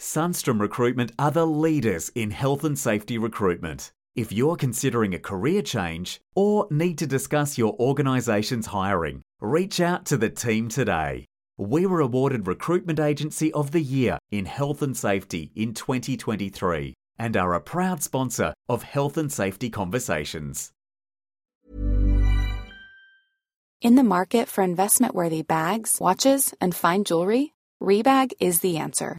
Sunstrom Recruitment are the leaders in health and safety recruitment. If you're considering a career change or need to discuss your organisation's hiring, reach out to the team today. We were awarded Recruitment Agency of the Year in Health and Safety in 2023 and are a proud sponsor of Health and Safety Conversations. In the market for investment worthy bags, watches, and fine jewelry, Rebag is the answer.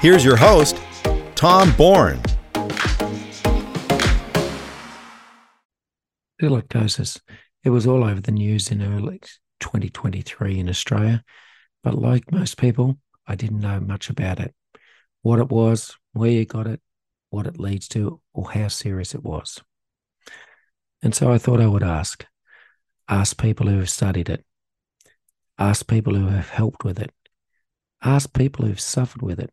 Here's your host, Tom Bourne. Silicosis. It was all over the news in early 2023 in Australia, but like most people, I didn't know much about it. What it was, where you got it, what it leads to, or how serious it was. And so I thought I would ask ask people who have studied it, ask people who have helped with it, ask people who've suffered with it,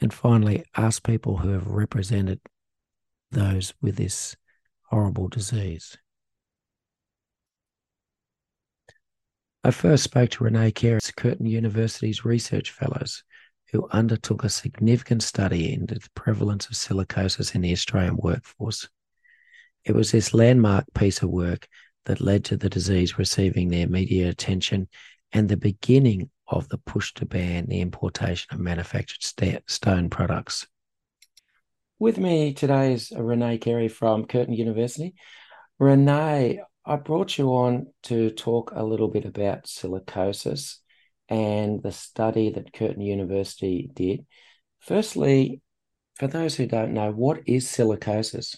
and finally, ask people who have represented those with this horrible disease. I first spoke to Renee Carey, Curtin University's research fellows, who undertook a significant study into the prevalence of silicosis in the Australian workforce. It was this landmark piece of work that led to the disease receiving their media attention and the beginning of the push to ban the importation of manufactured st- stone products. With me today is Renee Carey from Curtin University. Renee, I brought you on to talk a little bit about silicosis and the study that Curtin University did. Firstly, for those who don't know, what is silicosis?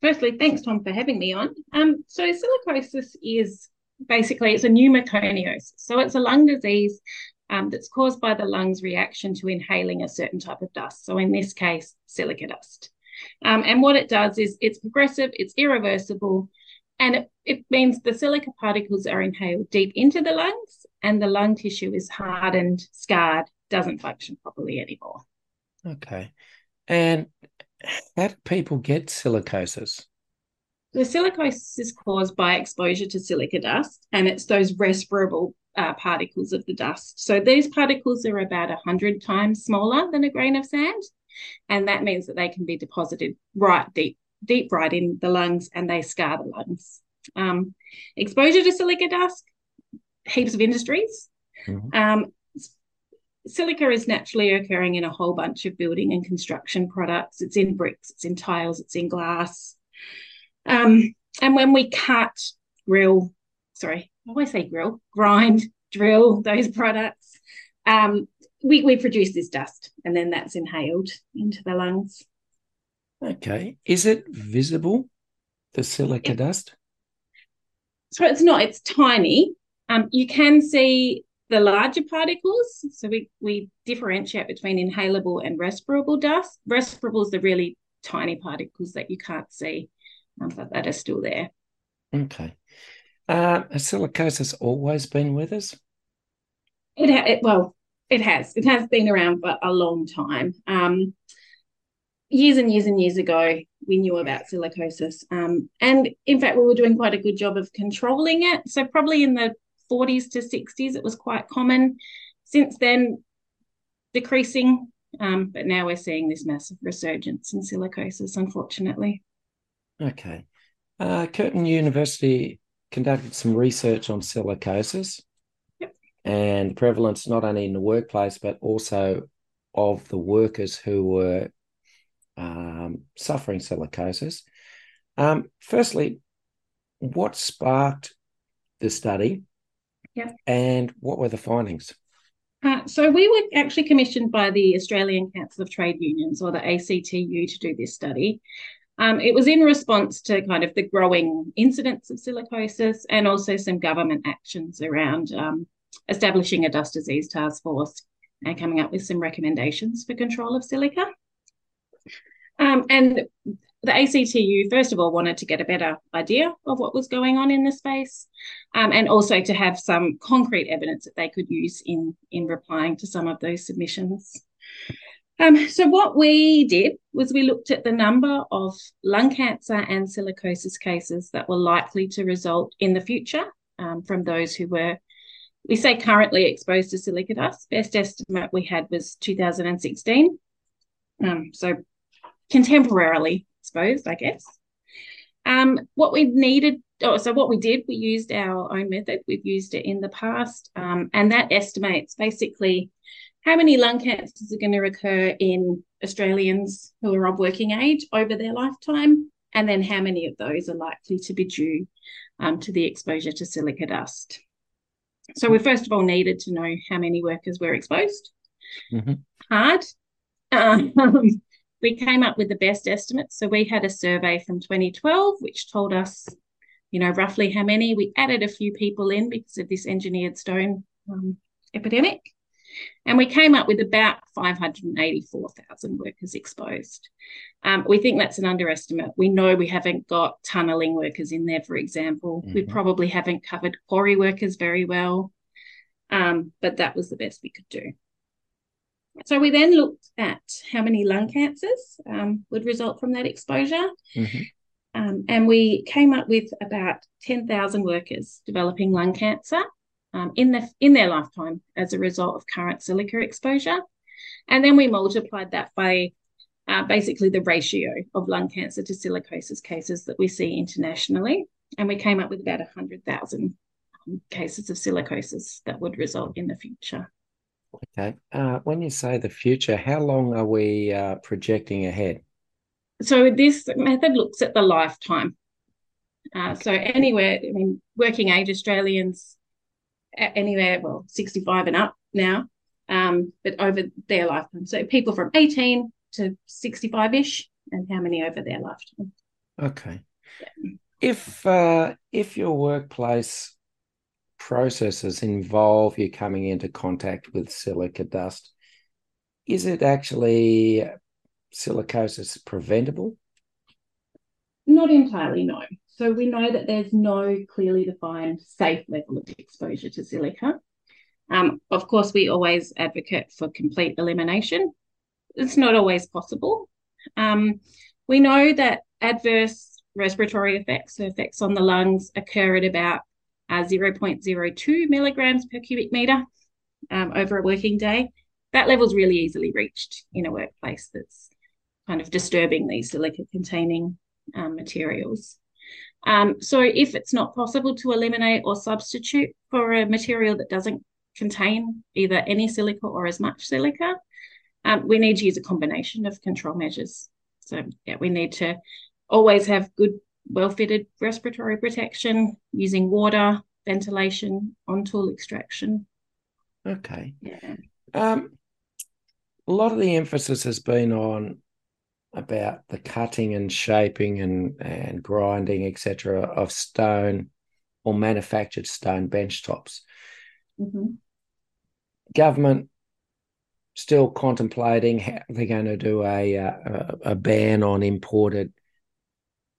Firstly, thanks, Tom, for having me on. Um, so, silicosis is basically it's a pneumoconiosis. So it's a lung disease um, that's caused by the lungs' reaction to inhaling a certain type of dust. So in this case, silica dust. Um, and what it does is it's progressive, it's irreversible, and it, it means the silica particles are inhaled deep into the lungs, and the lung tissue is hardened, scarred, doesn't function properly anymore. Okay. And how do people get silicosis? The silicosis is caused by exposure to silica dust, and it's those respirable uh, particles of the dust. So these particles are about 100 times smaller than a grain of sand, and that means that they can be deposited right deep, deep right in the lungs, and they scar the lungs. Um, exposure to silica dust, heaps of industries. Mm-hmm. Um, silica is naturally occurring in a whole bunch of building and construction products. It's in bricks, it's in tiles, it's in glass. Um, and when we cut, grill, sorry, I always say grill, grind, drill those products, um, we, we produce this dust and then that's inhaled into the lungs. Okay. Is it visible, the silica it, dust? So it's not, it's tiny. Um, you can see the larger particles. So we, we differentiate between inhalable and respirable dust. Respirable is the really tiny particles that you can't see but that is still there. Okay. Uh, has silicosis always been with us? It, ha- it well, it has. It has been around for a long time. Um, years and years and years ago, we knew about silicosis, um, and in fact, we were doing quite a good job of controlling it. So probably in the 40s to 60s, it was quite common. Since then, decreasing, um, but now we're seeing this massive resurgence in silicosis, unfortunately. Okay. Uh, Curtin University conducted some research on silicosis yep. and prevalence not only in the workplace but also of the workers who were um, suffering silicosis. Um, firstly, what sparked the study? Yeah. And what were the findings? Uh, so we were actually commissioned by the Australian Council of Trade Unions or the ACTU to do this study. Um, it was in response to kind of the growing incidence of silicosis and also some government actions around um, establishing a dust disease task force and coming up with some recommendations for control of silica. Um, and the ACTU, first of all, wanted to get a better idea of what was going on in the space um, and also to have some concrete evidence that they could use in, in replying to some of those submissions. Um, so what we did was we looked at the number of lung cancer and silicosis cases that were likely to result in the future um, from those who were, we say currently exposed to silica dust. Best estimate we had was 2016. Um, so contemporarily exposed, I guess. Um, what we needed, oh, so what we did, we used our own method. We've used it in the past, um, and that estimates basically how many lung cancers are going to occur in Australians who are of working age over their lifetime, and then how many of those are likely to be due um, to the exposure to silica dust. So we first of all needed to know how many workers were exposed. Mm-hmm. Hard. Um, we came up with the best estimates. So we had a survey from 2012, which told us, you know, roughly how many. We added a few people in because of this engineered stone um, epidemic. And we came up with about 584,000 workers exposed. Um, we think that's an underestimate. We know we haven't got tunnelling workers in there, for example. Mm-hmm. We probably haven't covered quarry workers very well. Um, but that was the best we could do. So we then looked at how many lung cancers um, would result from that exposure. Mm-hmm. Um, and we came up with about 10,000 workers developing lung cancer um, in, the, in their lifetime as a result of current silica exposure. And then we multiplied that by uh, basically the ratio of lung cancer to silicosis cases that we see internationally. And we came up with about 100,000 um, cases of silicosis that would result in the future. Okay. Uh, when you say the future, how long are we uh, projecting ahead? So this method looks at the lifetime. Uh, okay. So anywhere, I mean, working age Australians, anywhere, well, 65 and up now, um, but over their lifetime. So people from 18 to 65 ish, and how many over their lifetime. Okay. Yeah. If uh, if your workplace processes involve you coming into contact with silica dust, is it actually silicosis preventable? Not entirely, no. So we know that there's no clearly defined safe level of exposure to silica. Um, of course, we always advocate for complete elimination. It's not always possible. Um, we know that adverse respiratory effects, so effects on the lungs, occur at about uh, 0.02 milligrams per cubic meter um, over a working day. That level is really easily reached in a workplace that's kind of disturbing these silica containing um, materials. Um, so if it's not possible to eliminate or substitute for a material that doesn't contain either any silica or as much silica, um, we need to use a combination of control measures. So yeah, we need to always have good well fitted respiratory protection using water, ventilation, on tool extraction. Okay. Yeah. Um, a lot of the emphasis has been on about the cutting and shaping and, and grinding, etc., of stone or manufactured stone bench tops. Mm-hmm. Government still contemplating how they're going to do a, a, a ban on imported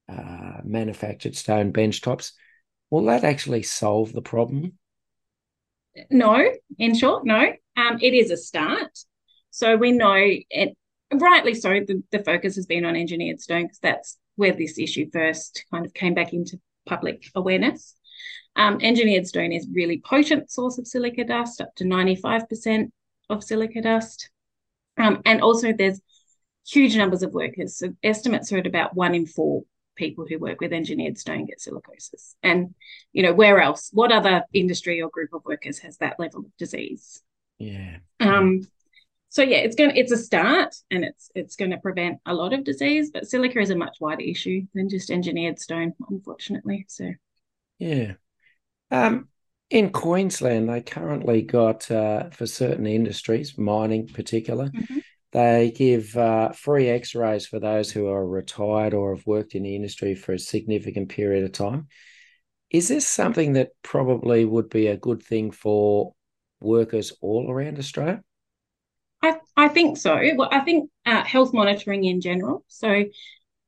uh, manufactured stone bench tops. Will that actually solve the problem? No, in short, no. Um, it is a start. So we know, and rightly so, the, the focus has been on engineered stone because that's where this issue first kind of came back into public awareness. Um, engineered stone is really potent source of silica dust, up to 95% of silica dust. Um, and also there's huge numbers of workers. So estimates are at about one in four people who work with engineered stone get silicosis. And, you know, where else? What other industry or group of workers has that level of disease? Yeah. Um, so yeah, it's going to, it's a start and it's it's going to prevent a lot of disease, but silica is a much wider issue than just engineered stone, unfortunately. So yeah. Um, in Queensland, they currently got uh, for certain industries, mining particular, mm-hmm. they give uh, free X-rays for those who are retired or have worked in the industry for a significant period of time. Is this something that probably would be a good thing for workers all around Australia? I, I think so. Well, I think uh, health monitoring in general. So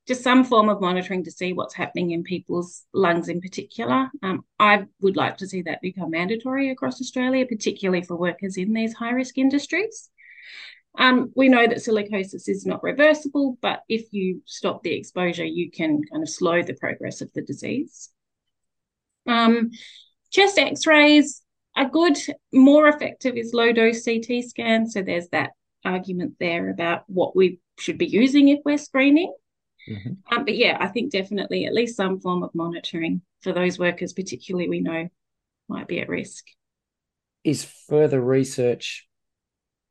just some form of monitoring to see what's happening in people's lungs in particular. Um, I would like to see that become mandatory across Australia, particularly for workers in these high risk industries. Um, we know that silicosis is not reversible, but if you stop the exposure, you can kind of slow the progress of the disease. Um, chest x rays are good, more effective is low dose CT scan. So there's that argument there about what we should be using if we're screening. Mm-hmm. Um, but yeah, I think definitely at least some form of monitoring for those workers, particularly we know might be at risk. Is further research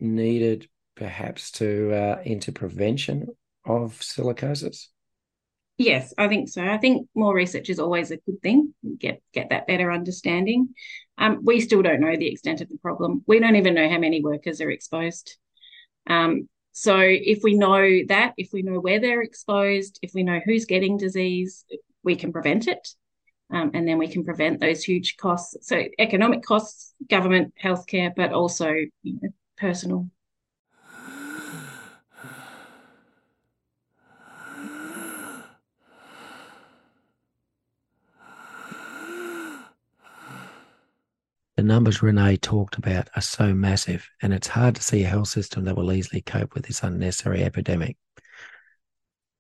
needed, perhaps, to uh, into prevention of silicosis? Yes, I think so. I think more research is always a good thing. Get get that better understanding. Um, we still don't know the extent of the problem. We don't even know how many workers are exposed. Um, so if we know that, if we know where they're exposed, if we know who's getting disease, we can prevent it. Um, and then we can prevent those huge costs. So economic costs, government, healthcare, but also you know, personal numbers Renee talked about are so massive, and it's hard to see a health system that will easily cope with this unnecessary epidemic.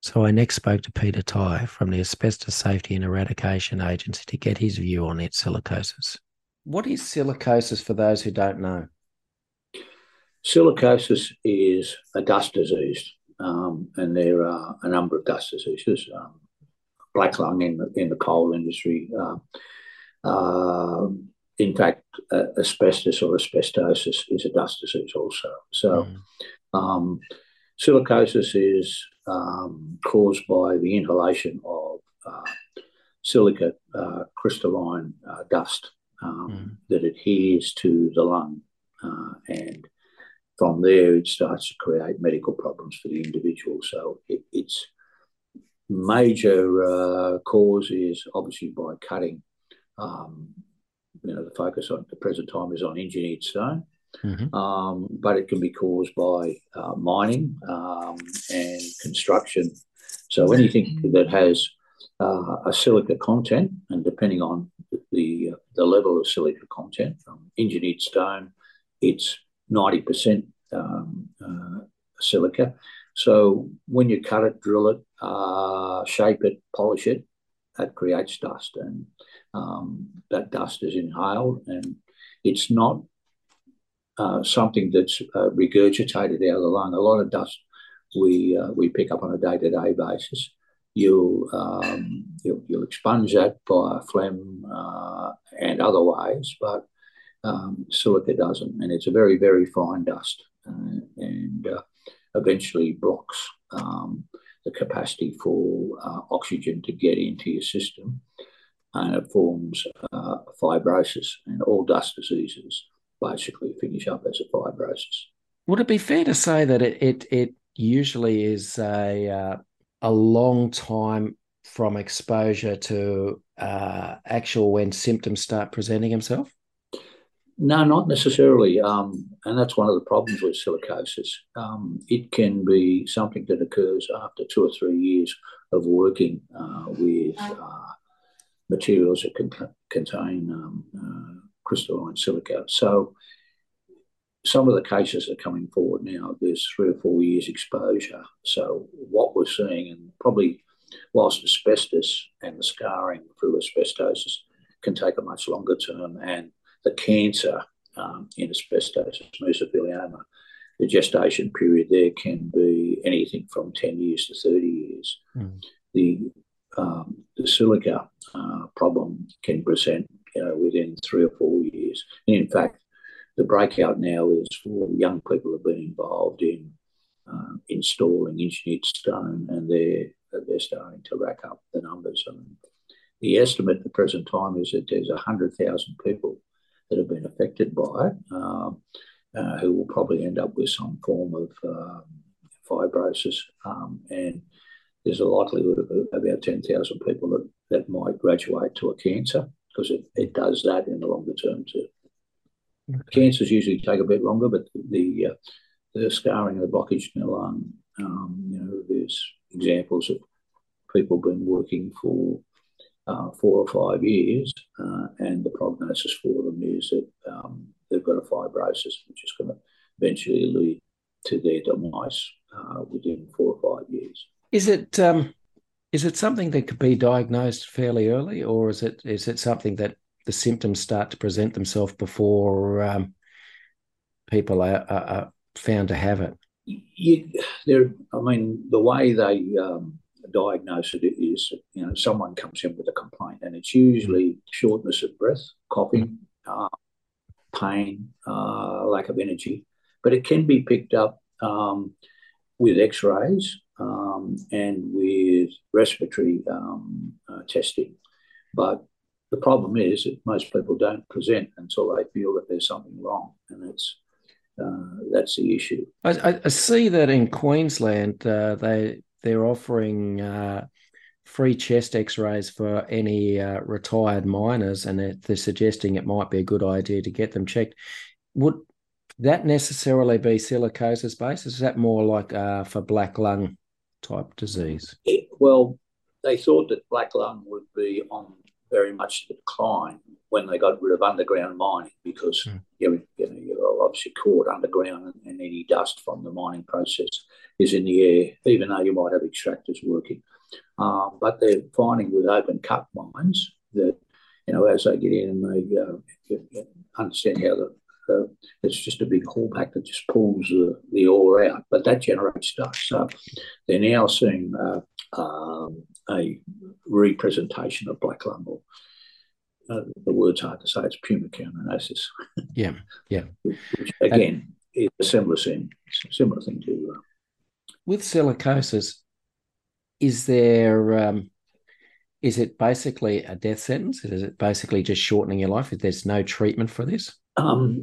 So I next spoke to Peter Tighe from the Asbestos Safety and Eradication Agency to get his view on its silicosis. What is silicosis for those who don't know? Silicosis is a dust disease, um, and there are a number of dust diseases. Um, black lung in the, in the coal industry, uh, uh, in fact, uh, asbestos or asbestosis is a dust disease also. So, mm. um, silicosis is um, caused by the inhalation of uh, silica uh, crystalline uh, dust um, mm. that adheres to the lung. Uh, and from there, it starts to create medical problems for the individual. So, it, its major uh, cause is obviously by cutting um, you know, the focus on the present time is on engineered stone. Mm-hmm. Um, but it can be caused by uh, mining um, and construction. So anything that has uh, a silica content, and depending on the the level of silica content, from engineered stone, it's ninety percent um, uh, silica. So when you cut it, drill it, uh, shape it, polish it, that creates dust, and um, that dust is inhaled, and it's not uh, something that's uh, regurgitated out of the lung. A lot of dust we uh, we pick up on a day to day basis. You'll, um, you'll, you'll expunge that by phlegm uh, and other ways, but um, silica doesn't, and it's a very very fine dust, uh, and uh, eventually blocks um, the capacity for oxygen to get into your system and it forms uh, fibrosis. And all dust diseases basically finish up as a fibrosis. Would it be fair to say that it it, it usually is a uh, a long time from exposure to uh, actual when symptoms start presenting themselves? No, not necessarily. Um, and that's one of the problems with silicosis. Um, it can be something that occurs after two or three years of working uh, with uh, materials that can contain um, uh, crystalline silica. So some of the cases are coming forward now. There's three or four years exposure. So what we're seeing, and probably whilst asbestos and the scarring through asbestosis can take a much longer term, and the cancer um, in asbestosis mesothelioma, the gestation period there can be anything from 10 years to 30 years. Mm. The, um, the silica uh, problem can present you know, within three or four years. And in fact, the breakout now is for young people who have been involved in uh, installing engineered stone, and they're they're starting to rack up the numbers. I mean, the estimate at the present time is that there's hundred thousand people that have been affected by it, um, uh, who will probably end up with some form of um, fibrosis, um, and there's a likelihood of about ten thousand people that, that might graduate to a cancer because it, it does that in the longer term too. Okay. Cancers usually take a bit longer, but the uh, the scarring of the blockage in the lung, um, you know, there's examples of people been working for uh, four or five years, uh, and the prognosis for them is that um, they've got a fibrosis, which is going to eventually lead to their demise uh, within four or five years. Is it um, is it something that could be diagnosed fairly early, or is it is it something that the symptoms start to present themselves before um, people are, are, are, found to have it? You, there, I mean, the way they um, diagnose it is, you know, someone comes in with a complaint, and it's usually shortness of breath, coughing, uh, pain, uh, lack of energy, but it can be picked up um, with X-rays um, and with respiratory um, uh, testing, but the problem is that most people don't present until they feel that there's something wrong, and that's uh, that's the issue. I, I, see that in Queensland, uh, they they're offering uh, free chest X-rays for any uh, retired miners, and they're, they're, suggesting it might be a good idea to get them checked. Would that necessarily be silicosis based? Is that more like uh, for black lung type disease? Well, they thought that black lung would be on very much decline when they got rid of underground mining because mm. you, you know, you're obviously caught underground and, and, any dust from the mining process is in the air, even though you might have extractors working. Um, but they're finding with open cut mines that, you know, as they get in and they uh, understand how the uh, it's just a big haulback that just pulls the, the ore out, but that generates dust. So they're now seeing uh, um, a representation of black lung or uh, the word's hard to say, it's pumicuminosis. Yeah, yeah. Which, again, and, is a similar thing, similar thing to. Uh, with silicosis, is there, um, is it basically a death sentence? Is it basically just shortening your life? If there's no treatment for this? Um,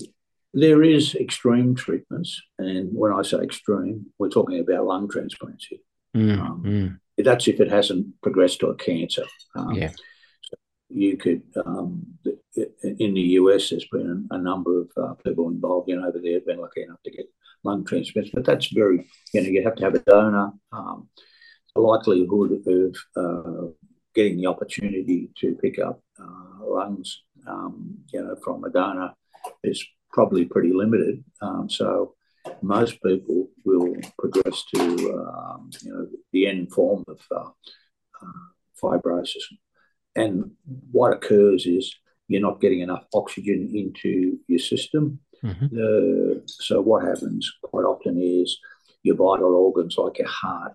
there is extreme treatments. And when I say extreme, we're talking about lung transplants here. Mm, um, mm that's if it hasn't progressed to a cancer. Um, yeah. So you could, um, in the US, there's been a, number of uh, people involved, you know, over there have been lucky enough to get lung transplants, but that's very, you know, you have to have a donor. Um, the likelihood of uh, getting the opportunity to pick up uh, lungs, um, you know, from a donor is probably pretty limited. Um, so most people will progress to um, you know the end form of uh, uh, fibrosis. And what occurs is you're not getting enough oxygen into your system. Mm-hmm. The, so what happens quite often is your vital organs, like your heart,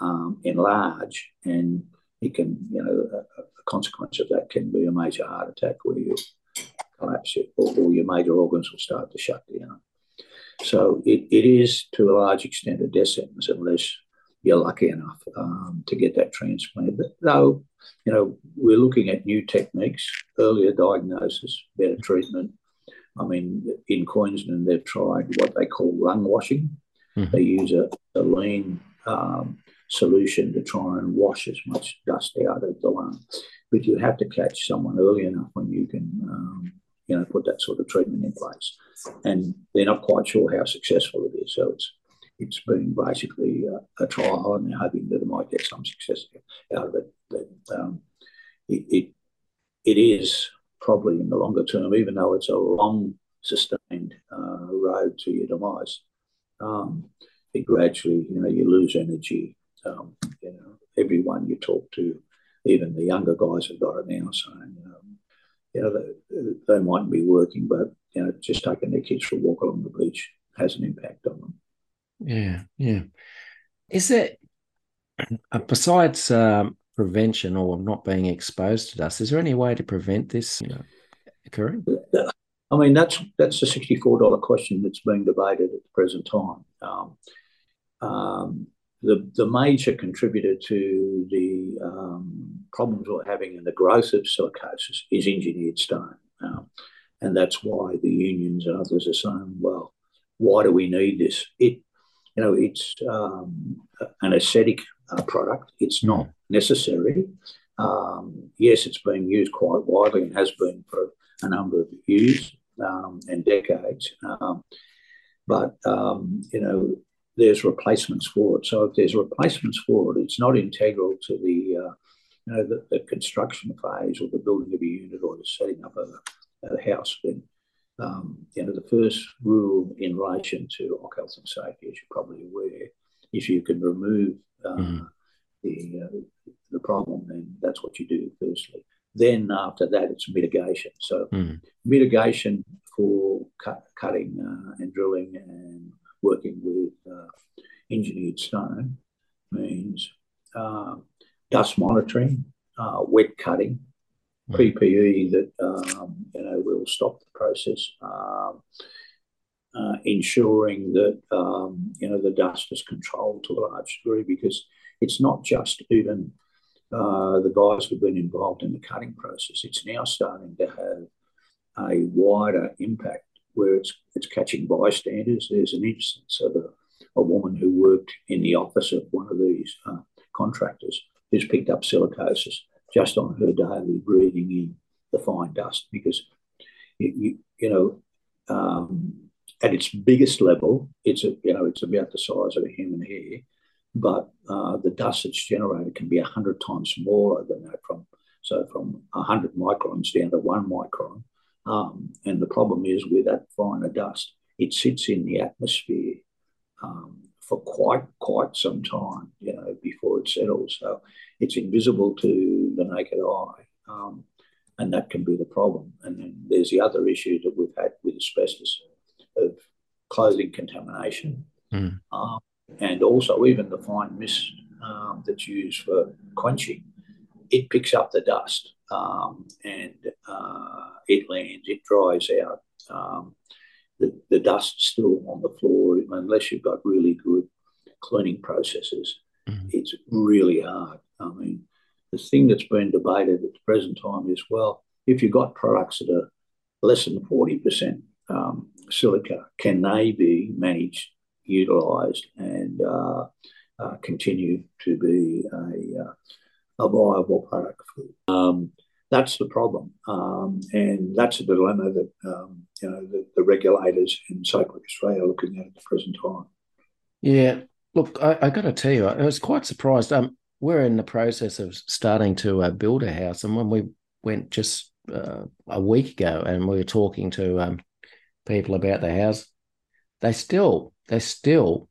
um, enlarge, and it can, you know, a, a, consequence of that can be a major heart attack where you collapse, it, or, your major organs will start to shut down. So it, it is to a large extent a death sentence unless you're lucky enough um, to get that transplant. But though, you know, we're looking at new techniques, earlier diagnosis, better treatment. I mean, in Queensland, they've tried what they call lung washing. Mm-hmm. They use a, a lean um, solution to try and wash as much dust out of the lung. But you have to catch someone early enough when you can um, you know, put that sort of treatment in place. And they're not quite sure how successful it is. So it's it's been basically a, a trial, and they're hoping that they might get some success out of it. But um, it, it it is probably in the longer term, even though it's a long sustained uh, road to your demise. Um, it gradually, you know, you lose energy. Um, you know, everyone you talk to, even the younger guys have got it now, saying, um, you know, they, they mightn't be working, but you know, just taking their kids for a walk along the beach has an impact on them. Yeah, yeah. Is it uh, besides um, prevention or not being exposed to dust? Is there any way to prevent this you know, occurring? I mean, that's that's a sixty-four dollar question that's being debated at the present time. Um, um, the the major contributor to the um, problems we're having in the growth of silicosis is engineered stone, um, and that's why the unions and others are saying, well, why do we need this? It you know, it's um, an aesthetic uh, product. It's not necessary. Um, yes, it's been used quite widely and has been for a number of years um, and decades. Um, but, you know, there's replacements for it. So if there's replacements for it, it's not integral to the, uh, you know, the, the, construction phase or the building of a unit or the setting up of a, house. Then um, you know, the first rule in relation to occ health and safety, as you're probably aware, if you can remove uh, mm. the uh, the problem, then that's what you do firstly. Then after that, it's mitigation. So mm. mitigation for cut, cutting uh, and drilling and working with uh, engineered stone means uh, dust monitoring, uh, wet cutting, PPE that um, you know will stop the process, um, uh, ensuring that um, you know the dust is controlled to a large degree because it's not just even uh, the guys who've been involved in the cutting process. It's now starting to have a wider impact where it's it's catching bystanders. There's an instance of a, a woman who worked in the office of one of these uh, contractors who's picked up silicosis just on her daily breathing in the fine dust because you, you, you know um, at its biggest level it's a, you know it's about the size of a human hair but uh, the dust that's generated can be 100 times smaller than that from so from 100 microns down to one micron um, and the problem is with that finer dust it sits in the atmosphere um, for quite quite some time, you know, before it settles. So it's invisible to the naked eye, um, and that can be the problem. And then there's the other issue that we've had with asbestos of clothing contamination, mm. um, and also even the fine mist um, that's used for quenching. It picks up the dust um, and uh, it lands, it dries out. Um, the, the dust still on the floor unless you've got really good cleaning processes. Mm-hmm. It's really hard. I mean, the thing that's been debated at the present time is well, if you've got products that are less than 40% um, silica, can they be managed, utilised, and uh, uh, continue to be a, uh, a viable product? Um, that's the problem, um, and that's a dilemma that um, you know the, the regulators in Safe Work Australia are looking at at the present time. Yeah, look, I, I got to tell you, I was quite surprised. Um, we're in the process of starting to uh, build a house, and when we went just uh, a week ago, and we were talking to um, people about the house, they still they still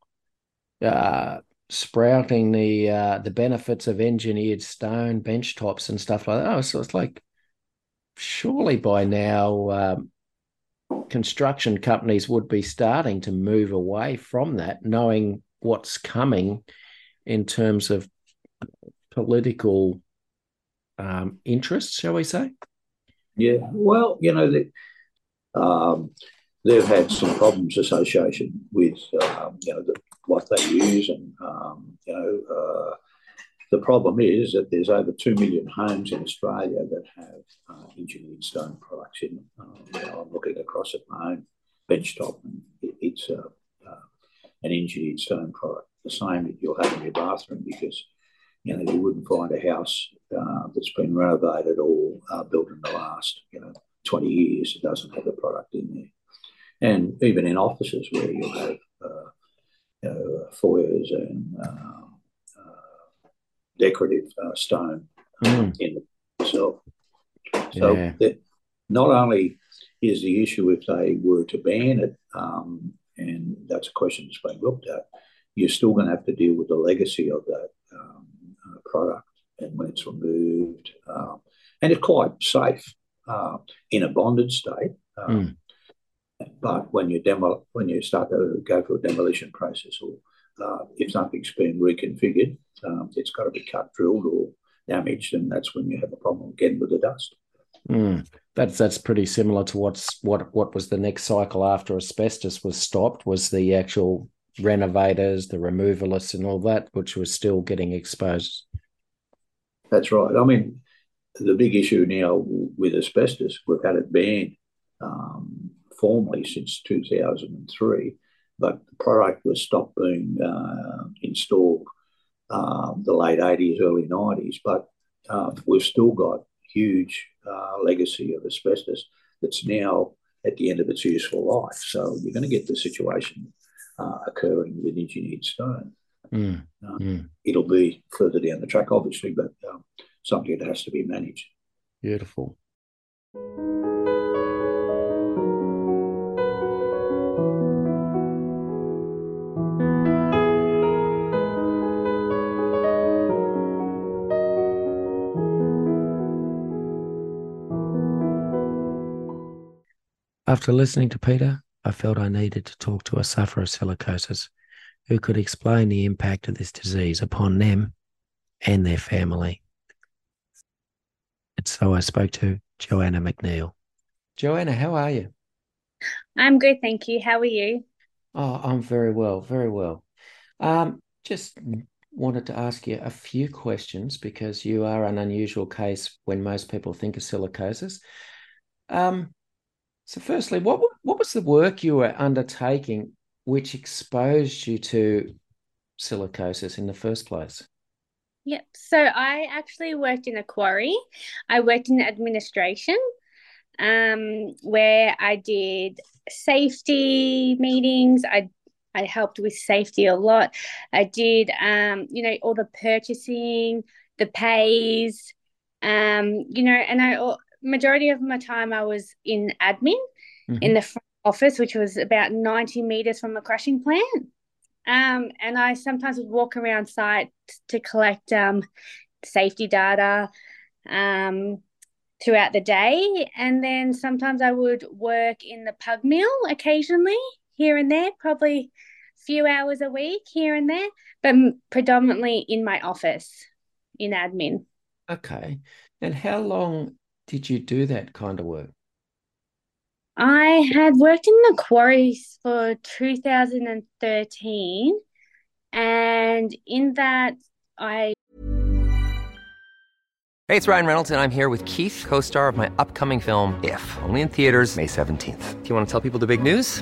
uh, sprouting the uh, the benefits of engineered stone bench tops and stuff like that. Oh, so it's like surely by now um, construction companies would be starting to move away from that, knowing what's coming in terms of political um, interests, shall we say? Yeah, well, you know, the, um, they've had some problems association with um, you know the, what they use, and um, you know uh, the problem is that there's over two million homes in Australia that have uh, engineered stone products in them. Um, you know, I'm looking across at my own benchtop, and it, it's uh, uh, an engineered stone product, the same that you'll have in your bathroom because you know you wouldn't find a house uh, that's been renovated or uh, built in the last you know 20 years that doesn't have the product in there. And even in offices where you'll have uh, you know, foyers and uh, uh, decorative uh, stone mm. in itself. So yeah. that not only is the issue if they were to ban it, um, and that's a question that's being looked at, you're still going to have to deal with the legacy of that um, uh, product and when it's removed. Um, and it's quite safe uh, in a bonded state. Mm. But when you demo, when you start to go through a demolition process, or uh, if something's been reconfigured, um, it's got to be cut, drilled, or damaged, and that's when you have a problem again with the dust. Mm. That's that's pretty similar to what's what what was the next cycle after asbestos was stopped was the actual renovators, the removalists, and all that, which was still getting exposed. That's right. I mean, the big issue now with asbestos, we've had it banned um, formally since 2003, but the product was stopped being uh, installed um, the late 80s, early 90s. But uh, we've still got huge uh, legacy of asbestos that's now at the end of its useful life. So you're going to get the situation uh, occurring with engineered stone. Mm, mm. It'll be further down the track, obviously, but um, something that has to be managed. Beautiful. After listening to Peter, I felt I needed to talk to a sufferer of silicosis who could explain the impact of this disease upon them and their family. And so I spoke to Joanna McNeill. Joanna, how are you? I'm good, thank you. How are you? Oh, I'm very well, very well. Um, just wanted to ask you a few questions because you are an unusual case when most people think of silicosis. Um, so, firstly, what what was the work you were undertaking which exposed you to silicosis in the first place? Yep. So I actually worked in a quarry. I worked in administration, um, where I did safety meetings. I I helped with safety a lot. I did, um, you know, all the purchasing, the pays, um, you know, and I majority of my time I was in admin mm-hmm. in the front office, which was about 90 meters from the crushing plant. Um, and I sometimes would walk around site to collect um, safety data um, throughout the day. And then sometimes I would work in the pug mill occasionally here and there, probably a few hours a week here and there, but predominantly in my office in admin. Okay. And how long did you do that kind of work? I had worked in the quarries for 2013, and in that, I. Hey, it's Ryan Reynolds, and I'm here with Keith, co star of my upcoming film, If, only in theaters, May 17th. Do you want to tell people the big news?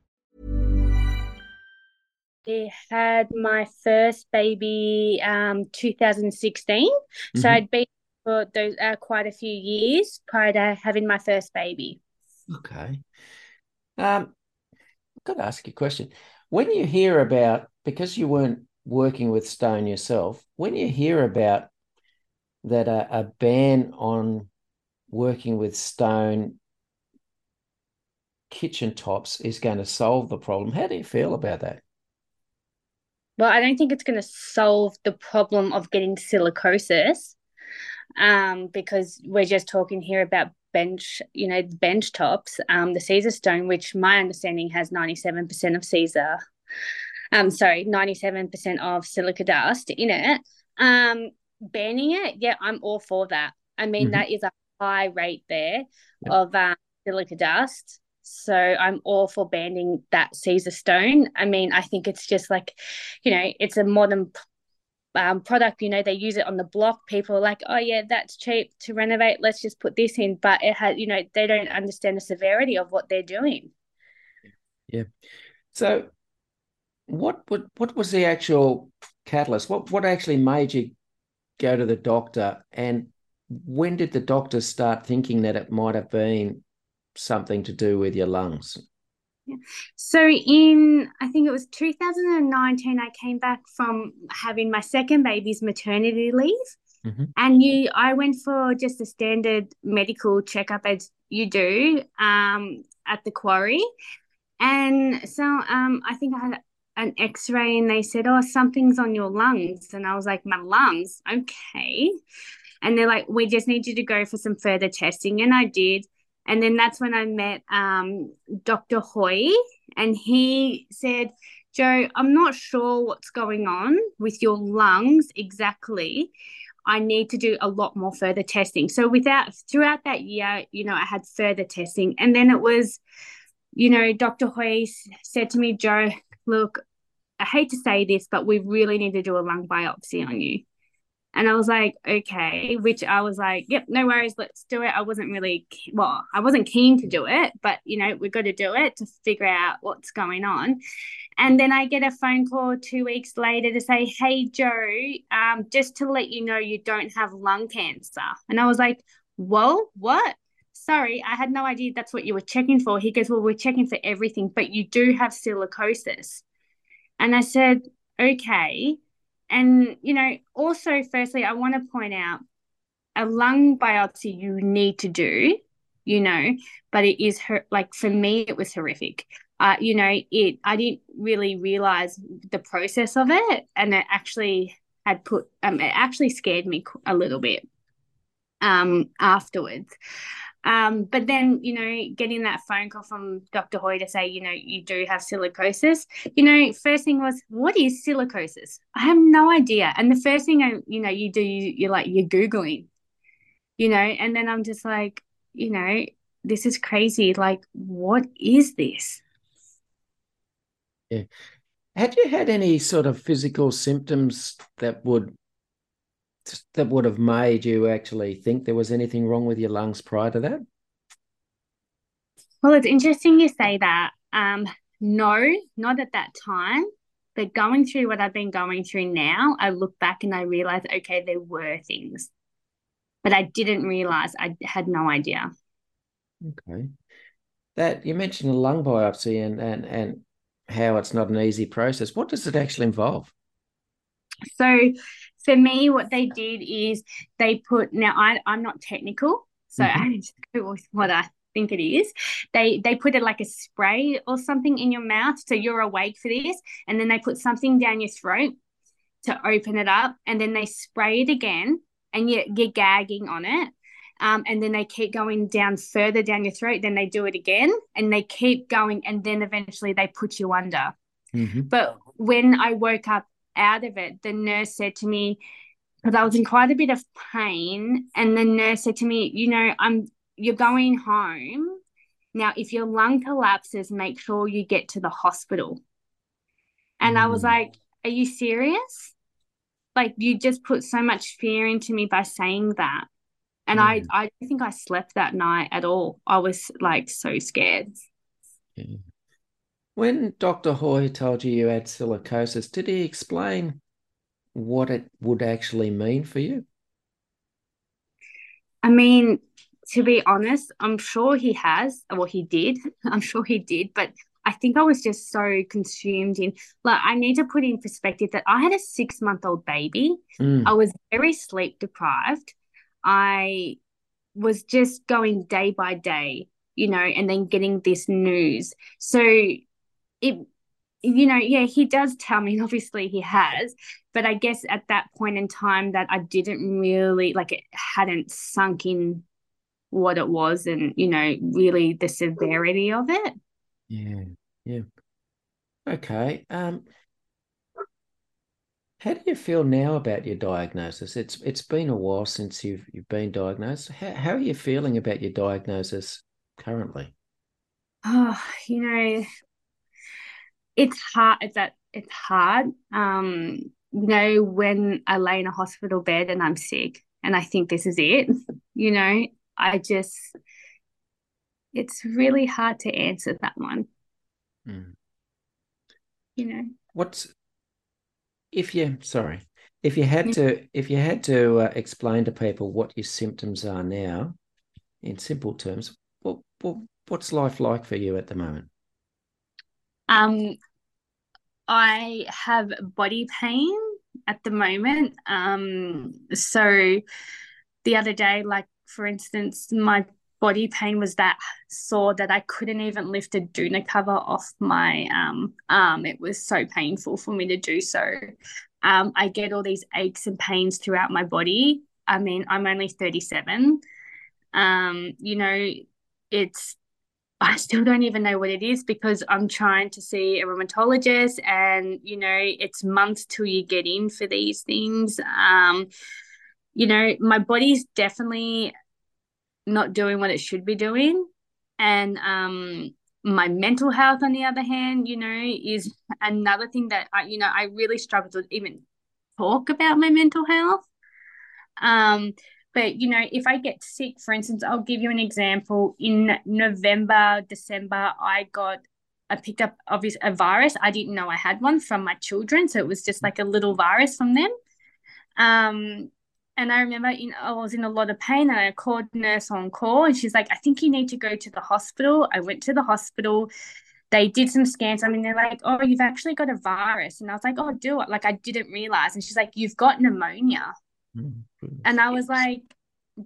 I had my first baby um 2016. Mm-hmm. So I'd been for those uh, quite a few years prior to having my first baby. Okay. Um, I've got to ask you a question. When you hear about, because you weren't working with stone yourself, when you hear about that a, a ban on working with stone kitchen tops is going to solve the problem, how do you feel about that? Well, I don't think it's going to solve the problem of getting silicosis um, because we're just talking here about bench, you know, bench tops, um, the Caesarstone, which my understanding has 97% of Caesar, um, sorry, 97% of silica dust in it. Um, banning it, yeah, I'm all for that. I mean, mm-hmm. that is a high rate there yep. of um, silica dust. So I'm all for banning that Caesarstone. I mean, I think it's just like, you know, it's a modern um, product. You know, they use it on the block. People are like, oh yeah, that's cheap to renovate. Let's just put this in. But it has, you know, they don't understand the severity of what they're doing. Yeah. So, what what what was the actual catalyst? What what actually made you go to the doctor, and when did the doctor start thinking that it might have been something to do with your lungs? Yeah. So in I think it was 2019, I came back from having my second baby's maternity leave. Mm-hmm. And you, I went for just a standard medical checkup as you do um, at the quarry, and so um, I think I had an X-ray, and they said, "Oh, something's on your lungs," and I was like, "My lungs, okay." And they're like, "We just need you to go for some further testing," and I did. And then that's when I met um, Dr. Hoy, and he said, Joe, I'm not sure what's going on with your lungs exactly. I need to do a lot more further testing. So without throughout that year, you know, I had further testing. And then it was, you know, Dr. Hoy said to me, Joe, look, I hate to say this, but we really need to do a lung biopsy on you. And I was like, okay, which I was like, yep, no worries, let's do it. I wasn't really, well, I wasn't keen to do it, but you know, we've got to do it to figure out what's going on. And then I get a phone call two weeks later to say, hey, Joe, um, just to let you know, you don't have lung cancer. And I was like, whoa, what? Sorry, I had no idea that's what you were checking for. He goes, well, we're checking for everything, but you do have silicosis. And I said, okay. And, you know, also, firstly, I want to point out a lung biopsy you need to do, you know, but it is her like for me, it was horrific. Uh, you know, it I didn't really realize the process of it, and it actually had put um, it actually scared me a little bit um afterwards um, but then, you know, getting that phone call from Dr. Hoy to say, you know, you do have silicosis, you know, first thing was, what is silicosis? I have no idea. And the first thing, I, you know, you do, you, are like, you're Googling, you know, and then I'm just like, you know, this is crazy. Like, what is this? Yeah. Had you had any sort of physical symptoms that would that would have made you actually think there was anything wrong with your lungs prior to that? Well, it's interesting you say that. Um, no, not at that time. But going through what I've been going through now, I look back and I realize, okay, there were things, but I didn't realize. I had no idea. Okay, that you mentioned a lung biopsy and and and how it's not an easy process. What does it actually involve? So for me, what they did is they put now I I'm not technical, so mm-hmm. I just go with what I think it is. They they put it like a spray or something in your mouth, so you're awake for this, and then they put something down your throat to open it up, and then they spray it again, and you're, you're gagging on it. Um, and then they keep going down further down your throat. Then they do it again, and they keep going, and then eventually they put you under. Mm-hmm. But when I woke up out of it, the nurse said to me, because I was in quite a bit of pain, and the nurse said to me, you know, I'm you're going home. Now, if your lung collapses, make sure you get to the hospital. And mm. I was mm. like, Are you serious? Like you just put so much fear into me by saying that. And mm. I, I don't think I slept that night at all. I was like so scared. Yeah. When Dr. Hoy told you you had silicosis, did he explain what it would actually mean for you? I mean, to be honest, I'm sure he has. Well, he did. I'm sure he did. But I think I was just so consumed in, like, I need to put in perspective that I had a six month old baby. Mm. I was very sleep deprived. I was just going day by day, you know, and then getting this news. So it you know, yeah, he does tell me, obviously he has, but I guess at that point in time that I didn't really like it hadn't sunk in what it was and, you know, really the severity of it. Yeah, yeah. Okay. Um how do you feel now about your diagnosis? It's it's been a while since you've you've been diagnosed. How how are you feeling about your diagnosis currently? Oh, you know, it's hard. It's that it's hard. Um, you know, when I lay in a hospital bed and I'm sick, and I think this is it. You know, I just it's really hard to answer that one. Mm. You know, what's if you sorry if you had to if you had to uh, explain to people what your symptoms are now in simple terms what, what what's life like for you at the moment um i have body pain at the moment um so the other day like for instance my body pain was that sore that I couldn't even lift a doona cover off my um, arm. It was so painful for me to do so. Um, I get all these aches and pains throughout my body. I mean, I'm only 37. Um, you know, it's I still don't even know what it is because I'm trying to see a rheumatologist, and you know, it's months till you get in for these things. Um, you know, my body's definitely not doing what it should be doing. And um, my mental health, on the other hand, you know, is another thing that I, you know, I really struggle to even talk about my mental health. Um, but you know, if I get sick, for instance, I'll give you an example. In November, December, I got I picked up obviously a virus. I didn't know I had one from my children, so it was just like a little virus from them. Um, and I remember, know, I was in a lot of pain and I called nurse on call and she's like, I think you need to go to the hospital. I went to the hospital. They did some scans. I mean, they're like, oh, you've actually got a virus. And I was like, oh, do it. Like, I didn't realize. And she's like, you've got pneumonia. Mm-hmm. And I was like,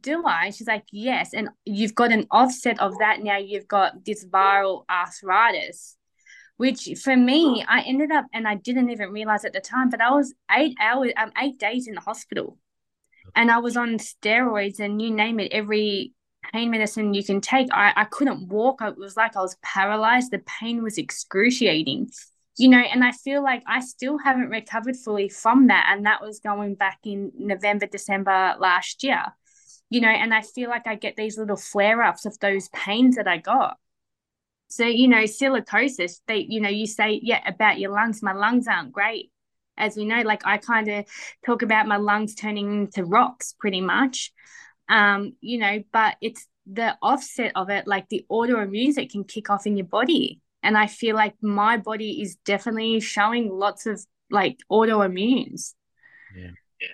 do I? She's like, yes. And you've got an offset of that now. You've got this viral arthritis which for me, I ended up, and I didn't even realize at the time, but I was eight hours, um, eight days in the hospital and I was on steroids and you name it, every pain medicine you can take. I, I couldn't walk. It was like I was paralyzed. The pain was excruciating, you know, and I feel like I still haven't recovered fully from that. And that was going back in November, December last year, you know, and I feel like I get these little flare ups of those pains that I got. So, you know, silicosis, they, you know, you say, yeah, about your lungs, my lungs aren't great as we know, like I kind of talk about my lungs turning into rocks pretty much. Um, you know, but it's the offset of it, like the autoimmune that can kick off in your body. And I feel like my body is definitely showing lots of like autoimmunes. Yeah. Yeah.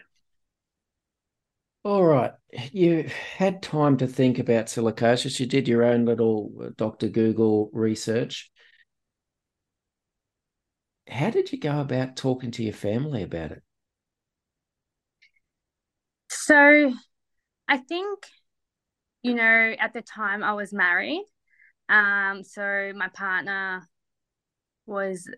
All right. You had time to think about silicosis. You did your own little uh, Dr. Google research how did you go about talking to your family about it? So I think, you know, at the time I was married. Um, so my partner was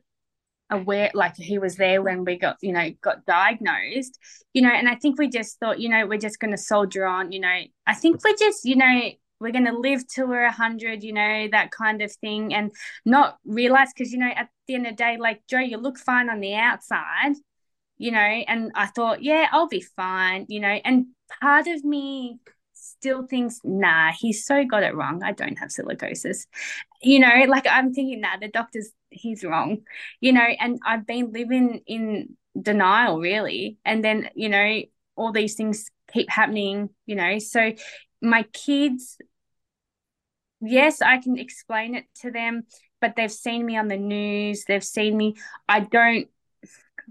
aware like he was there when we got you know got diagnosed you know and i think we just thought you know we're just going to soldier on you know. I think we're just you know we're going to live till we're 100 you know that kind of thing and not realize because you know at the end of the day like joe you look fine on the outside you know and i thought yeah i'll be fine you know and part of me still thinks nah he's so got it wrong. I don't have silicosis. You know like i'm thinking nah the doctor's he's wrong. You know and i've been living in denial really. And then you know all these things keep happening you know. So my kids yes, I can explain it to them, but they've seen me on the news, they've seen me. I don't,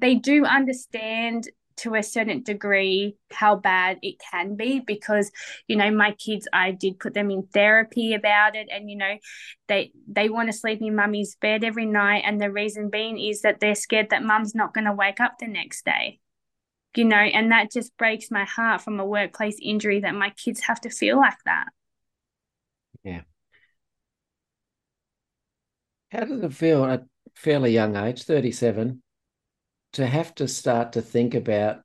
they do understand to a certain degree how bad it can be because you know my kids i did put them in therapy about it and you know they they want to sleep in mummy's bed every night and the reason being is that they're scared that mum's not going to wake up the next day you know and that just breaks my heart from a workplace injury that my kids have to feel like that yeah how does it feel? At fairly young age, 37, to have to start to think about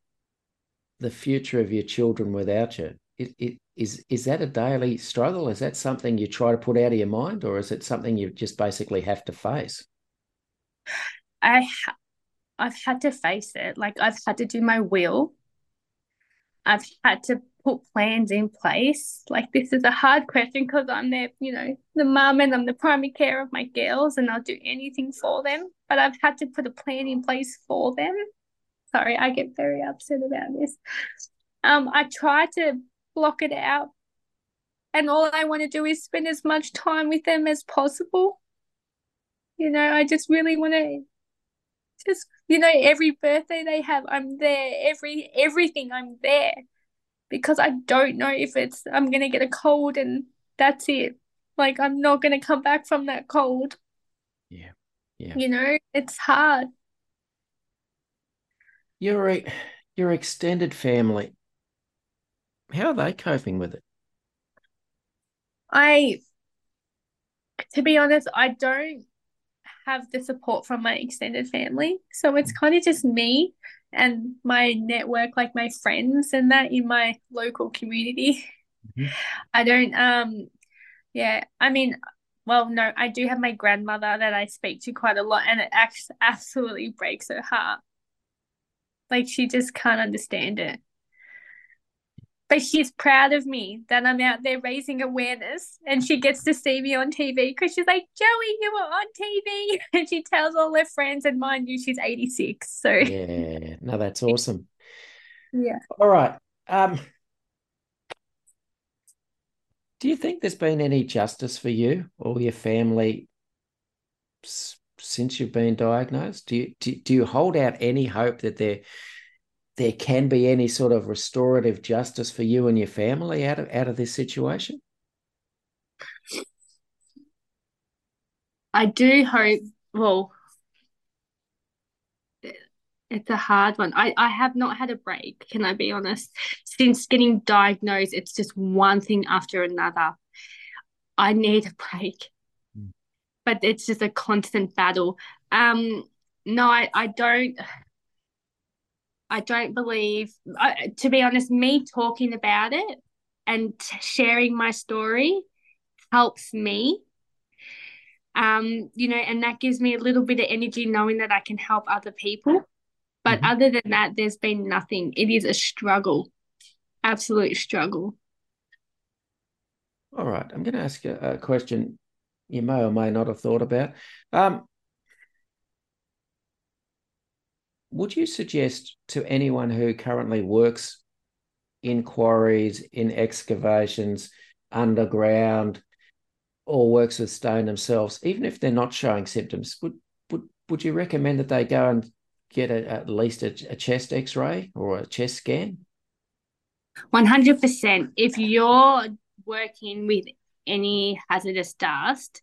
the future of your children without you. It, it, is, is that a daily struggle? Is that something you try to put out of your mind, or is it something you just basically have to face? I, I've had to face it. Like I've had to do my will. I've had to put plans in place. Like this is a hard question because I'm there, you know, the mum and I'm the primary care of my girls and I'll do anything for them. But I've had to put a plan in place for them. Sorry, I get very upset about this. Um, I try to block it out. And all I want to do is spend as much time with them as possible. You know, I just really want to just you know every birthday they have i'm there every everything i'm there because I don't know if it's I'm gonna get a cold and that's it. Like I'm not gonna come back from that cold. Yeah. Yeah. You know, it's hard. Your your extended family, how are they coping with it? I to be honest, I don't have the support from my extended family. So it's mm. kind of just me and my network, like my friends and that in my local community. Mm-hmm. I don't, um, yeah, I mean, well, no, I do have my grandmother that I speak to quite a lot, and it actually absolutely breaks her heart. Like, she just can't understand it but she's proud of me that I'm out there raising awareness and she gets to see me on TV because she's like, Joey, you were on TV. And she tells all her friends, and mind you, she's 86. So, yeah, no, that's awesome. Yeah. All right. Um, do you think there's been any justice for you or your family since you've been diagnosed? Do you, do, do you hold out any hope that there there can be any sort of restorative justice for you and your family out of out of this situation? I do hope. Well, it's a hard one. I, I have not had a break, can I be honest? Since getting diagnosed, it's just one thing after another. I need a break. Mm. But it's just a constant battle. Um no, I, I don't I don't believe, I, to be honest, me talking about it and sharing my story helps me. Um, you know, and that gives me a little bit of energy knowing that I can help other people. But mm-hmm. other than that, there's been nothing. It is a struggle, absolute struggle. All right. I'm going to ask you a question you may or may not have thought about. Um, would you suggest to anyone who currently works in quarries, in excavations, underground, or works with stone themselves, even if they're not showing symptoms, would would would you recommend that they go and get a, at least a, a chest X-ray or a chest scan? One hundred percent. If you're working with any hazardous dust,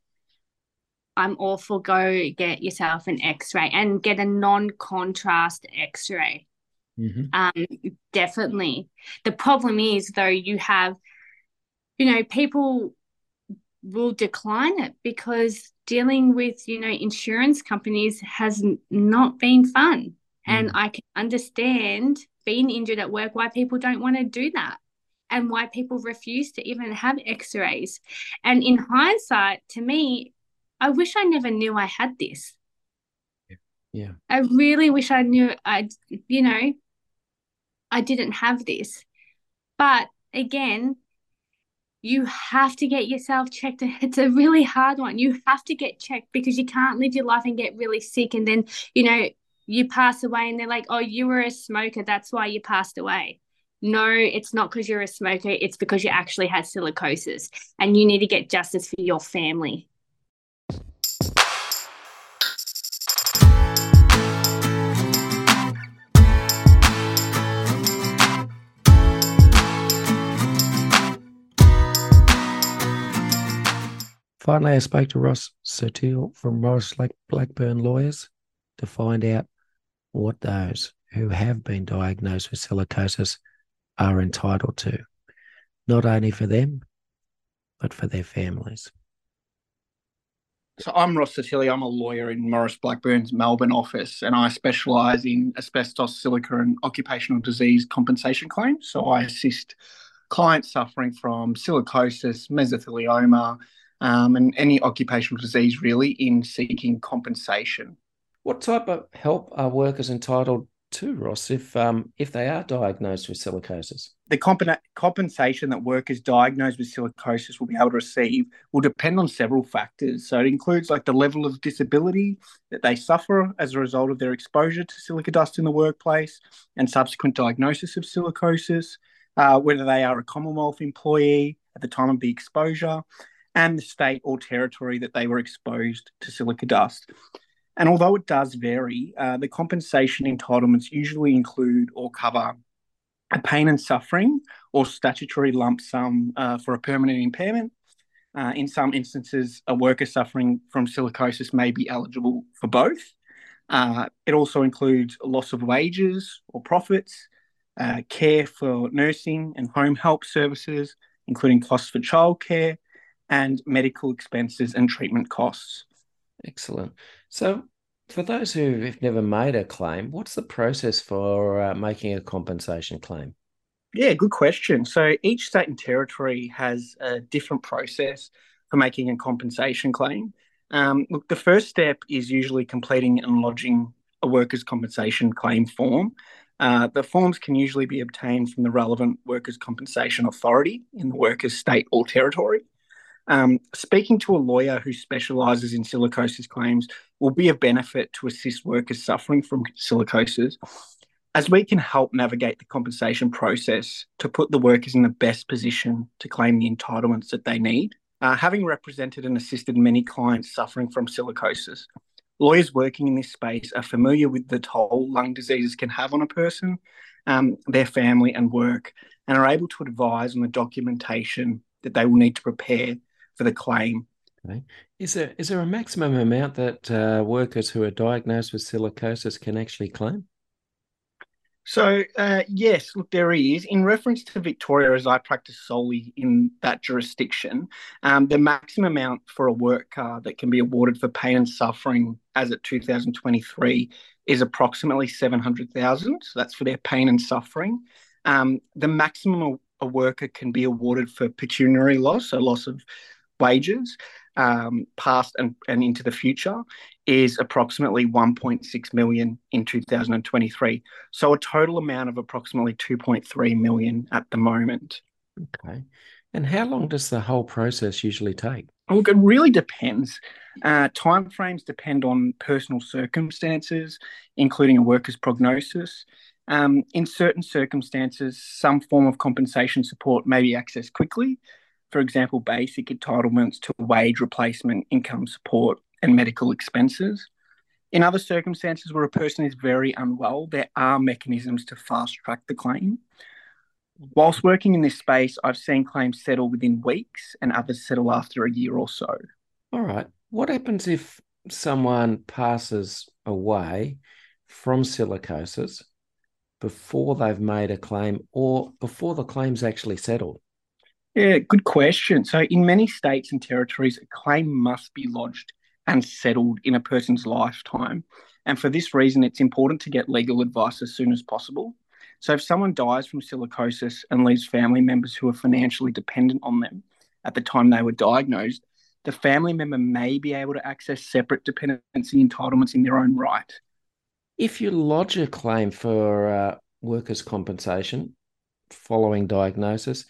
I'm all for go get yourself an X-ray and get a non-contrast X-ray. Mm-hmm. Um, definitely. The problem is though, you have, you know, people will decline it because dealing with, you know, insurance companies has not been fun. Mm. And I can understand being injured at work why people don't want to do that and why people refuse to even have x-rays and in hindsight to me I wish I never knew I had this. Yeah. I really wish I knew I, you know, I didn't have this. But again, you have to get yourself checked. It's a really hard one. You have to get checked because you can't live your life and get really sick. And then, you know, you pass away and they're like, oh, you were a smoker. That's why you passed away. No, it's not because you're a smoker. It's because you actually had silicosis and you need to get justice for your family. Finally, I spoke to Ross Sottile from Maurice Blackburn Lawyers to find out what those who have been diagnosed with silicosis are entitled to, not only for them, but for their families. So I'm Ross Sottile. I'm a lawyer in Maurice Blackburn's Melbourne office, and I specialise in asbestos, silica, and occupational disease compensation claims. So I assist clients suffering from silicosis, mesothelioma, um, and any occupational disease really in seeking compensation. What type of help are workers entitled to, Ross, if um, if they are diagnosed with silicosis? The comp- compensation that workers diagnosed with silicosis will be able to receive will depend on several factors. So it includes like the level of disability that they suffer as a result of their exposure to silica dust in the workplace and subsequent diagnosis of silicosis, uh, whether they are a Commonwealth employee at the time of the exposure, and the state or territory that they were exposed to silica dust. And although it does vary, uh, the compensation entitlements usually include or cover a pain and suffering or statutory lump sum uh, for a permanent impairment. Uh, in some instances, a worker suffering from silicosis may be eligible for both. Uh, it also includes loss of wages or profits, uh, care for nursing and home help services, including costs for childcare, and medical expenses and treatment costs. Excellent. So, for those who have never made a claim, what's the process for uh, making a compensation claim? Yeah, good question. So, each state and territory has a different process for making a compensation claim. Um, look, the first step is usually completing and lodging a workers' compensation claim form. Uh, the forms can usually be obtained from the relevant workers' compensation authority in the workers' state or territory. Um, speaking to a lawyer who specialises in silicosis claims will be a benefit to assist workers suffering from silicosis, as we can help navigate the compensation process to put the workers in the best position to claim the entitlements that they need. Uh, having represented and assisted many clients suffering from silicosis, lawyers working in this space are familiar with the toll lung diseases can have on a person, um, their family, and work, and are able to advise on the documentation that they will need to prepare for the claim. Okay. Is there is there a maximum amount that uh, workers who are diagnosed with silicosis can actually claim? So uh, yes, look, there is. In reference to Victoria, as I practice solely in that jurisdiction, um, the maximum amount for a worker that can be awarded for pain and suffering, as at 2023, is approximately 700,000. So that's for their pain and suffering. Um, the maximum a worker can be awarded for pecuniary loss, so loss of wages um, past and, and into the future is approximately 1.6 million in 2023. So a total amount of approximately 2.3 million at the moment. Okay. And how long does the whole process usually take? Look, it really depends. Uh, timeframes depend on personal circumstances, including a worker's prognosis. Um, in certain circumstances, some form of compensation support may be accessed quickly, for example, basic entitlements to wage replacement, income support, and medical expenses. In other circumstances where a person is very unwell, there are mechanisms to fast track the claim. Whilst working in this space, I've seen claims settle within weeks and others settle after a year or so. All right. What happens if someone passes away from silicosis before they've made a claim or before the claim's actually settled? Yeah, good question. So, in many states and territories, a claim must be lodged and settled in a person's lifetime. And for this reason, it's important to get legal advice as soon as possible. So, if someone dies from silicosis and leaves family members who are financially dependent on them at the time they were diagnosed, the family member may be able to access separate dependency entitlements in their own right. If you lodge a claim for uh, workers' compensation following diagnosis,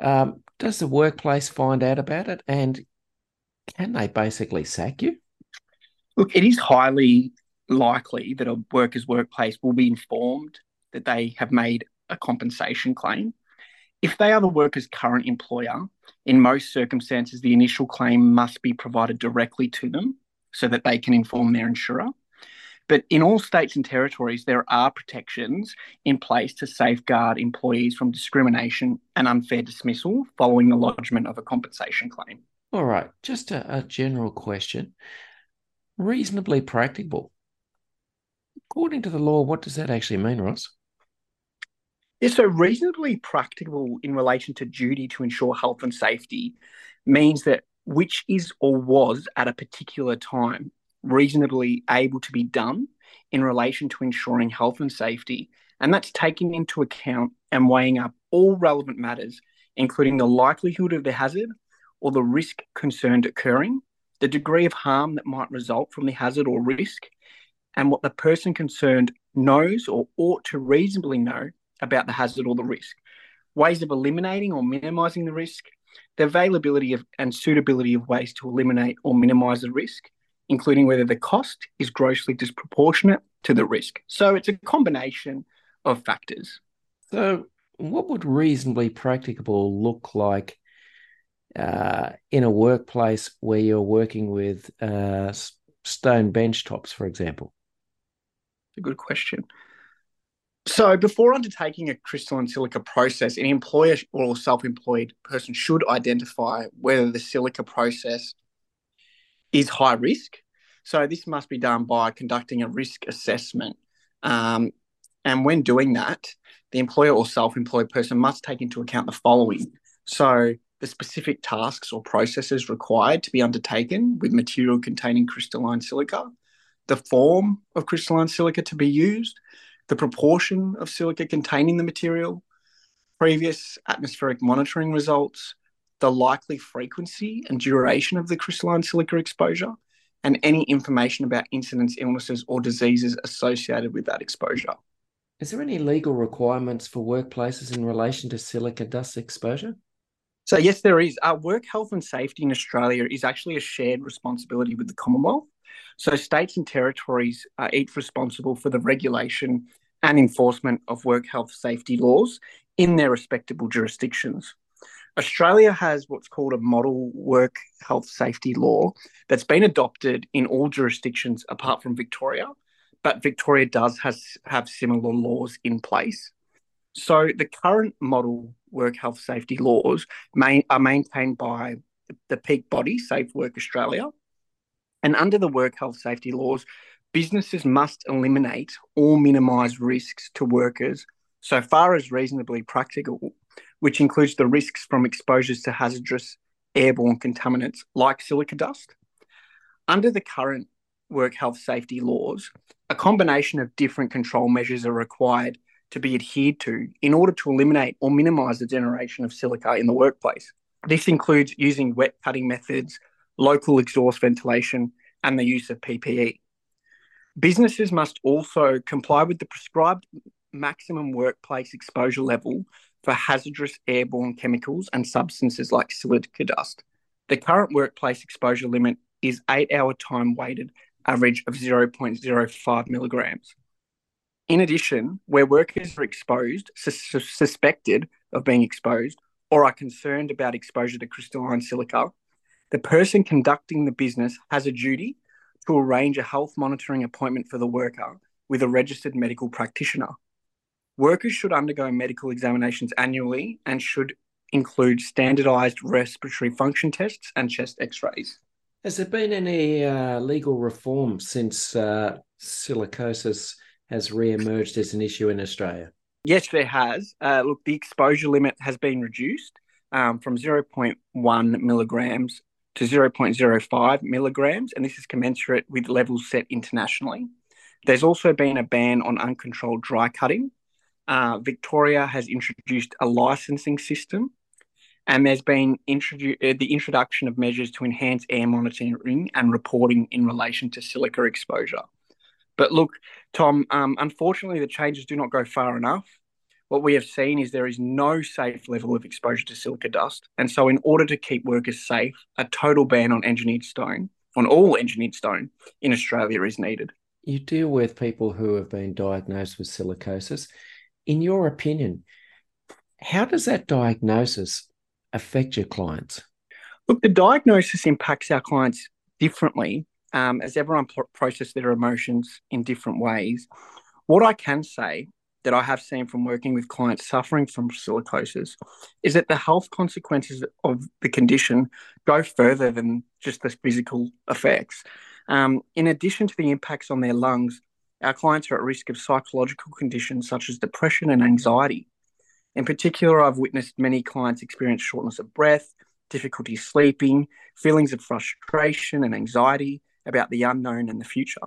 um, does the workplace find out about it and can they basically sack you? Look, it is highly likely that a worker's workplace will be informed that they have made a compensation claim. If they are the worker's current employer, in most circumstances, the initial claim must be provided directly to them so that they can inform their insurer. But in all states and territories, there are protections in place to safeguard employees from discrimination and unfair dismissal following the lodgement of a compensation claim. All right, just a, a general question. Reasonably practicable. According to the law, what does that actually mean, Ross? Yeah, so reasonably practicable in relation to duty to ensure health and safety means that which is or was at a particular time reasonably able to be done in relation to ensuring health and safety. And that's taking into account and weighing up all relevant matters, including the likelihood of the hazard or the risk concerned occurring, the degree of harm that might result from the hazard or risk, and what the person concerned knows or ought to reasonably know about the hazard or the risk, ways of eliminating or minimizing the risk, the availability of and suitability of ways to eliminate or minimize the risk, including whether the cost is grossly disproportionate to the risk. So it's a combination of factors. So, what would reasonably practicable look like uh, in a workplace where you're working with uh, stone bench tops, for example? a good question. So, before undertaking a crystalline silica process, an employer or self employed person should identify whether the silica process is high risk. So, this must be done by conducting a risk assessment. Um, and when doing that, the employer or self employed person must take into account the following. So, the specific tasks or processes required to be undertaken with material containing crystalline silica, the form of crystalline silica to be used, the proportion of silica containing the material, previous atmospheric monitoring results, the likely frequency and duration of the crystalline silica exposure, and any information about incidents, illnesses, or diseases associated with that exposure. Is there any legal requirements for workplaces in relation to silica dust exposure? So, yes, there is. Uh, work health and safety in Australia is actually a shared responsibility with the Commonwealth. So, states and territories are each responsible for the regulation and enforcement of work health safety laws in their respectable jurisdictions. Australia has what's called a model work health safety law that's been adopted in all jurisdictions apart from Victoria, but Victoria does has, have similar laws in place. So the current model work health safety laws main, are maintained by the peak body, Safe Work Australia, and under the work health safety laws, businesses must eliminate or minimise risks to workers so far as reasonably practical, which includes the risks from exposures to hazardous airborne contaminants like silica dust. Under the current work health safety laws, a combination of different control measures are required to be adhered to in order to eliminate or minimise the generation of silica in the workplace. This includes using wet cutting methods, local exhaust ventilation, and the use of PPE. Businesses must also comply with the prescribed maximum workplace exposure level for hazardous airborne chemicals and substances like silica dust. The current workplace exposure limit is eight hour time weighted average of 0.05 milligrams. In addition, where workers are exposed, sus- suspected of being exposed, or are concerned about exposure to crystalline silica, the person conducting the business has a duty to arrange a health monitoring appointment for the worker with a registered medical practitioner. Workers should undergo medical examinations annually and should include standardized respiratory function tests and chest x rays. Has there been any uh, legal reform since uh, silicosis has re emerged as an issue in Australia? Yes, there has. Uh, look, the exposure limit has been reduced um, from 0.1 milligrams to 0.05 milligrams, and this is commensurate with levels set internationally. There's also been a ban on uncontrolled dry cutting. Uh, Victoria has introduced a licensing system, and there's been introdu- uh, the introduction of measures to enhance air monitoring and reporting in relation to silica exposure. But look, Tom, um, unfortunately, the changes do not go far enough what we have seen is there is no safe level of exposure to silica dust. And so, in order to keep workers safe, a total ban on engineered stone, on all engineered stone in Australia is needed. You deal with people who have been diagnosed with silicosis. In your opinion, how does that diagnosis affect your clients? Look, the diagnosis impacts our clients differently um, as everyone p- processes their emotions in different ways. What I can say that I have seen from working with clients suffering from silicosis is that the health consequences of the condition go further than just the physical effects. Um, in addition to the impacts on their lungs, our clients are at risk of psychological conditions such as depression and anxiety. In particular, I've witnessed many clients experience shortness of breath, difficulty sleeping, feelings of frustration and anxiety about the unknown and the future.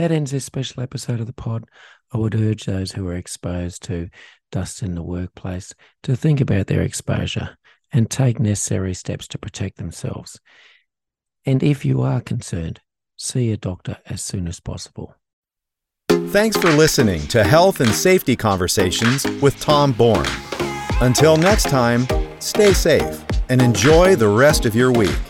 That ends this special episode of the pod. I would urge those who are exposed to dust in the workplace to think about their exposure and take necessary steps to protect themselves. And if you are concerned, see a doctor as soon as possible. Thanks for listening to Health and Safety Conversations with Tom Bourne. Until next time, stay safe and enjoy the rest of your week.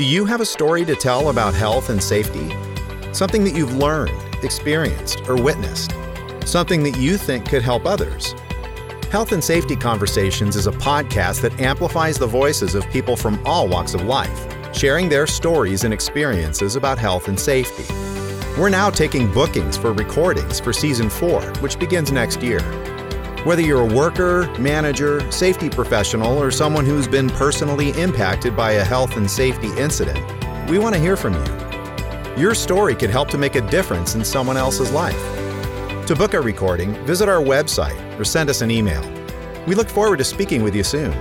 Do you have a story to tell about health and safety? Something that you've learned, experienced, or witnessed? Something that you think could help others? Health and Safety Conversations is a podcast that amplifies the voices of people from all walks of life, sharing their stories and experiences about health and safety. We're now taking bookings for recordings for season four, which begins next year. Whether you're a worker, manager, safety professional, or someone who's been personally impacted by a health and safety incident, we want to hear from you. Your story could help to make a difference in someone else's life. To book a recording, visit our website or send us an email. We look forward to speaking with you soon.